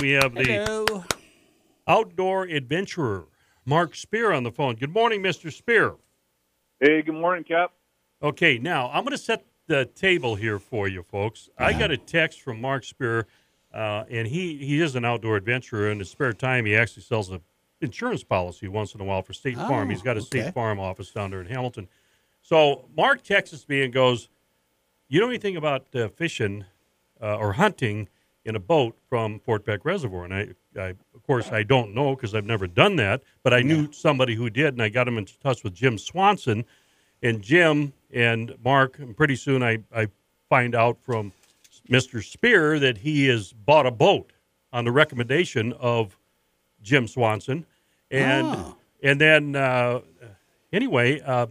We have the Hello. outdoor adventurer, Marc Speer, on the phone. Good morning, Mr. Speer. Hey, good morning, Cap. Okay, now I'm going to set the table here for you, folks. I got a text from Marc Speer, uh, and he, he is an outdoor adventurer. In his spare time, he actually sells an insurance policy once in a while for State Farm. Oh, He's got a okay. State Farm office down there in Hamilton. So Marc texts me and goes, "You know anything about uh, fishing uh, or hunting in a boat from Fort Peck Reservoir?" And I, I of course, I don't know because I've never done that, but I knew somebody who did, and I got him in touch with Jim Swanson. And Jim and Marc, and pretty soon I, I find out from Mr. Speer that he has bought a boat on the recommendation of Jim Swanson. And Oh. and then uh, anyway, uh,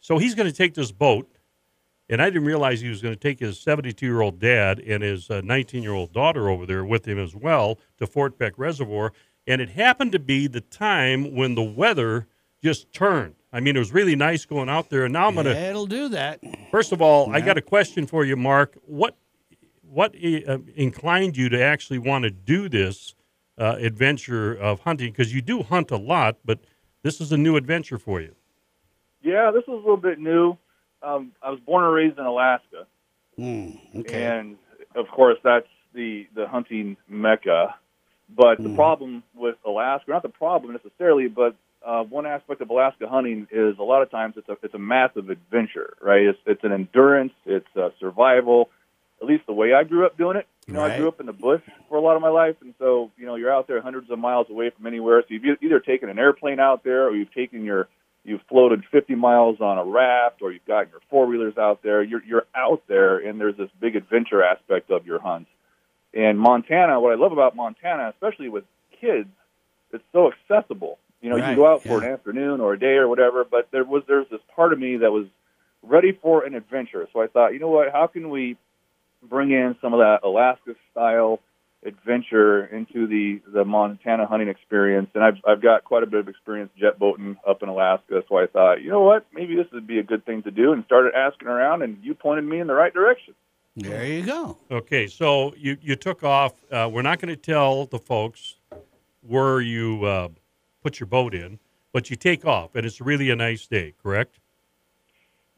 so he's going to take this boat, and I didn't realize he was going to take his 72 year old dad and his 19 year old daughter over there with him as well to Fort Peck Reservoir. And it happened to be the time when the weather just turned. I mean, it was really nice going out there. And now I'm going to Yeah, it'll do that. First of all, I got a question for you, Marc. What what uh, inclined you to actually want to do this uh, adventure of hunting? Because you do hunt a lot, but this is a new adventure for you. Yeah, this is a little bit new. Um, I was born and raised in Alaska, Mm, okay. and of course that's the the hunting mecca. But the Mm. problem with Alaska, not the problem necessarily, but uh, one aspect of Alaska hunting is a lot of times it's a it's a massive adventure, right? It's it's an endurance, it's uh, survival. At least the way I grew up doing it. You know, I grew up in the bush for a lot of my life, and so you know you're out there hundreds of miles away from anywhere. So you've either taken an airplane out there, or you've taken your you've floated 50 miles on a raft, or you've got your four wheelers out there. You're you're out there, and there's this big adventure aspect of your hunt. And Montana, what I love about Montana, especially with kids, it's so accessible. You know, you can go out for an afternoon or a day or whatever, but there was there's this part of me that was ready for an adventure. So I thought, you know what, how can we bring in some of that Alaska style adventure into the the Montana hunting experience? And I've I've got quite a bit of experience jet boating up in Alaska, so I thought, you know what, maybe this would be a good thing to do, and started asking around, and you pointed me in the right direction. there you go. Okay, so you, you took off. Uh, we're not going to tell the folks where you uh, put your boat in, but you take off, and it's really a nice day, correct?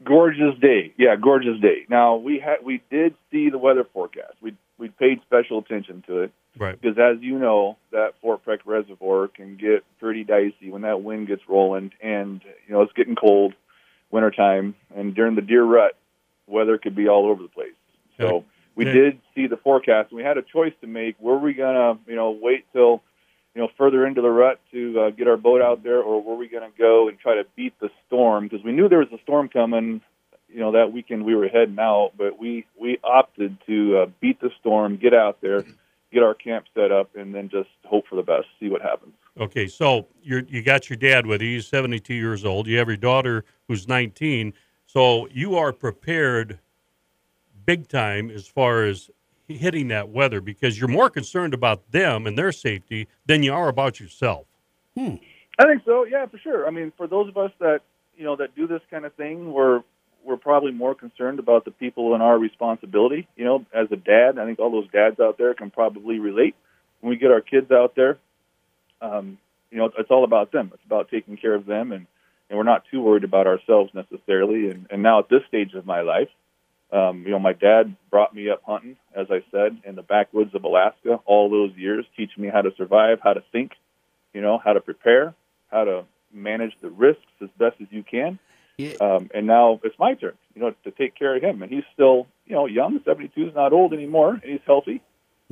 Gorgeous day, yeah, gorgeous day. Now we had we did see the weather forecast. We we paid special attention to it Right. because, as you know, that Fort Peck Reservoir can get pretty dicey when that wind gets rolling, and you know it's getting cold, wintertime, and during the deer rut, weather could be all over the place. So we Okay. did see the forecast, and we had a choice to make. Were we gonna, you know, wait till you know further into the rut to uh, get our boat out there, or were we gonna go and try to beat the storm? Because we knew there was a storm coming. You know that weekend we were heading out, but we we opted to uh, beat the storm, get out there, get our camp set up, and then just hope for the best, see what happens. Okay, so you you got your dad with you. He's 72 years old. You have your daughter who's 19. So you are prepared big time as far as hitting that weather because you're more concerned about them and their safety than you are about yourself. I think so. Yeah, for sure. I mean, for those of us that you know that do this kind of thing, we're we're probably more concerned about the people in our responsibility. You know, as a dad, I think all those dads out there can probably relate. When we get our kids out there, um, you know, it's all about them. It's about taking care of them, and and we're not too worried about ourselves necessarily. And and now at this stage of my life, um, you know, my dad brought me up hunting, as I said, in the backwoods of Alaska all those years, teaching me how to survive, how to think, you know, how to prepare, how to manage the risks as best as you can. Yeah. Um, and now it's my turn, you know, to take care of him. And he's still, you know, young. 72 is not old anymore, and he's healthy.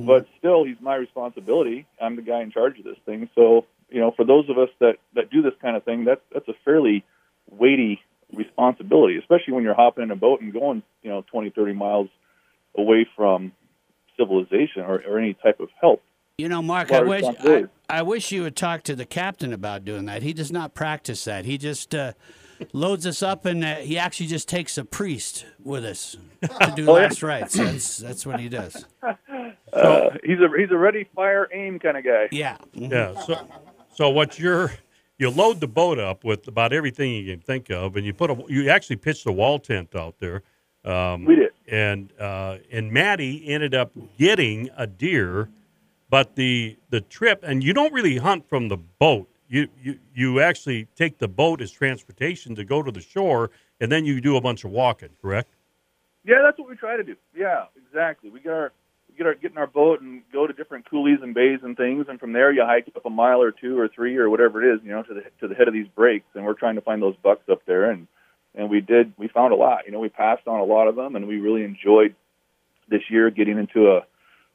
But still, he's my responsibility. I'm the guy in charge of this thing. So, you know, for those of us that that do this kind of thing, that's that's a fairly weighty responsibility, especially when you're hopping in a boat and going, you know, 20, 30 miles away from civilization or, or any type of help. You know, Marc, I wish I. I wish you would talk to the captain about doing that. He does not practice that. He just uh, loads us up, and uh, he actually just takes a priest with us to do Oh, yeah. last rites. That's that's what he does. Uh, he's a he's a ready, fire, aim kind of guy. Yeah. Mhm. Yeah. So, so what you're you load the boat up with about everything you can think of, and you put a you actually pitched a wall tent out there. Um, We did. and uh, and Maddie ended up getting a deer But the the trip, and you don't really hunt from the boat. You you you actually take the boat as transportation to go to the shore, and then you do a bunch of walking. Correct? Yeah, that's what we try to do. Yeah, exactly. We get our we get our get in our boat and go to different coulees and bays and things, and from there you hike up a mile or two or three or whatever it is, you know, to the to the head of these breaks, and we're trying to find those bucks up there, and and we did. We found a lot. You know, we passed on a lot of them, and we really enjoyed this year getting into a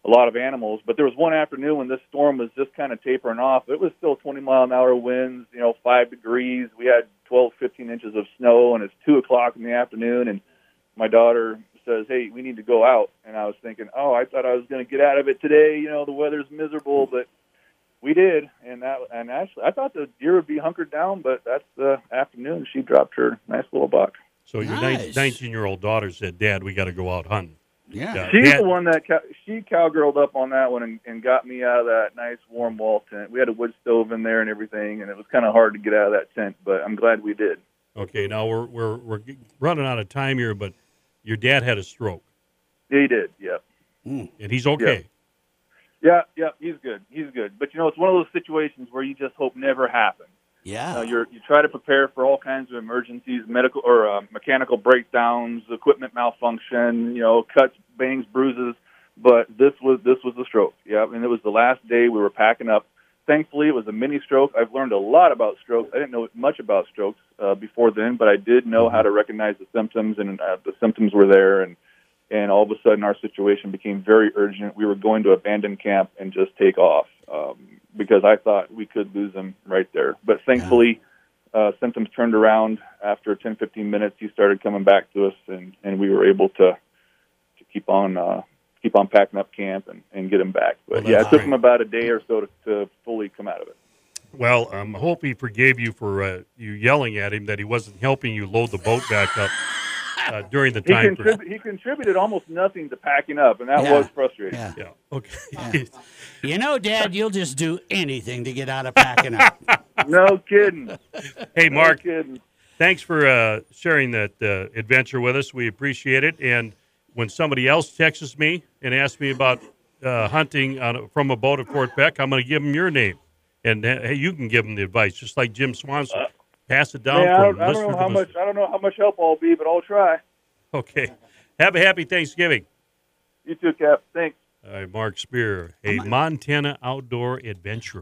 a lot of animals. But there was one afternoon when this storm was just kind of tapering off. It was still 20 mile an hour winds, you know, five degrees. We had 12, 15 inches of snow, and it's two o'clock in the afternoon, and my daughter says, "Hey, we need to go out." And I was thinking, "Oh, I thought I was going to get out of it today. You know, the weather's miserable, but we did." And that, and actually, I thought the deer would be hunkered down, but that's the afternoon. She dropped her nice little buck. So your Nice. 19 year old daughter said, "Dad, we got to go out hunting." Yeah. Yeah. She's Dad- the one that cow- she cowgirled up on that one and, and got me out of that nice warm wall tent. We had a wood stove in there and everything, and it was kind of hard to get out of that tent, but I'm glad we did. Okay, now we're we're we're running out of time here, but your dad had a stroke, he did. Yep. Mm. and he's okay. Yeah, yeah, he's good. He's good. But you know, it's one of those situations where you just hope never happens. Yeah. Uh, you're you try to prepare for all kinds of emergencies, medical or uh, mechanical breakdowns, equipment malfunction, you know, cuts, bangs, bruises. But this was this was the stroke. Yeah, and it was the last day we were packing up. Thankfully, it was a mini stroke. I've learned a lot about strokes. I didn't know much about strokes uh, before then, but I did know how to recognize the symptoms, and uh, the symptoms were there. And and all of a sudden, our situation became very urgent. We were going to abandon camp and just take off um, because I thought we could lose him right there. But thankfully, uh, symptoms turned around after 10, 15 minutes. He started coming back to us, and, and we were able to to keep on uh, keep on packing up camp and, and get him back. But Well, yeah, it took great. him about a day or so to, to fully come out of it. Well, um, I hope he forgave you for uh, you yelling at him that he wasn't helping you load the boat back up uh, during the He, time. frame. contrib- he contributed almost nothing to packing up, and that Yeah. was frustrating. Yeah. Yeah. Okay. You know, Dad, you'll just do anything to get out of packing up. No kidding. hey, Marc. No kidding. thanks for uh, sharing that uh, adventure with us. We appreciate it. And when somebody else texts me and asks me about uh, hunting on a, from a boat at Fort Peck, I'm going to give them your name, and uh, hey, you can give them the advice, just like Jim Swanson. Pass it down Yeah, I don't, I don't know how listener. much. I don't know how much help I'll be, but I'll try. Okay. Have a happy Thanksgiving. You too, Cap. Thanks. All right, Marc Speer, a Montana outdoor adventurer.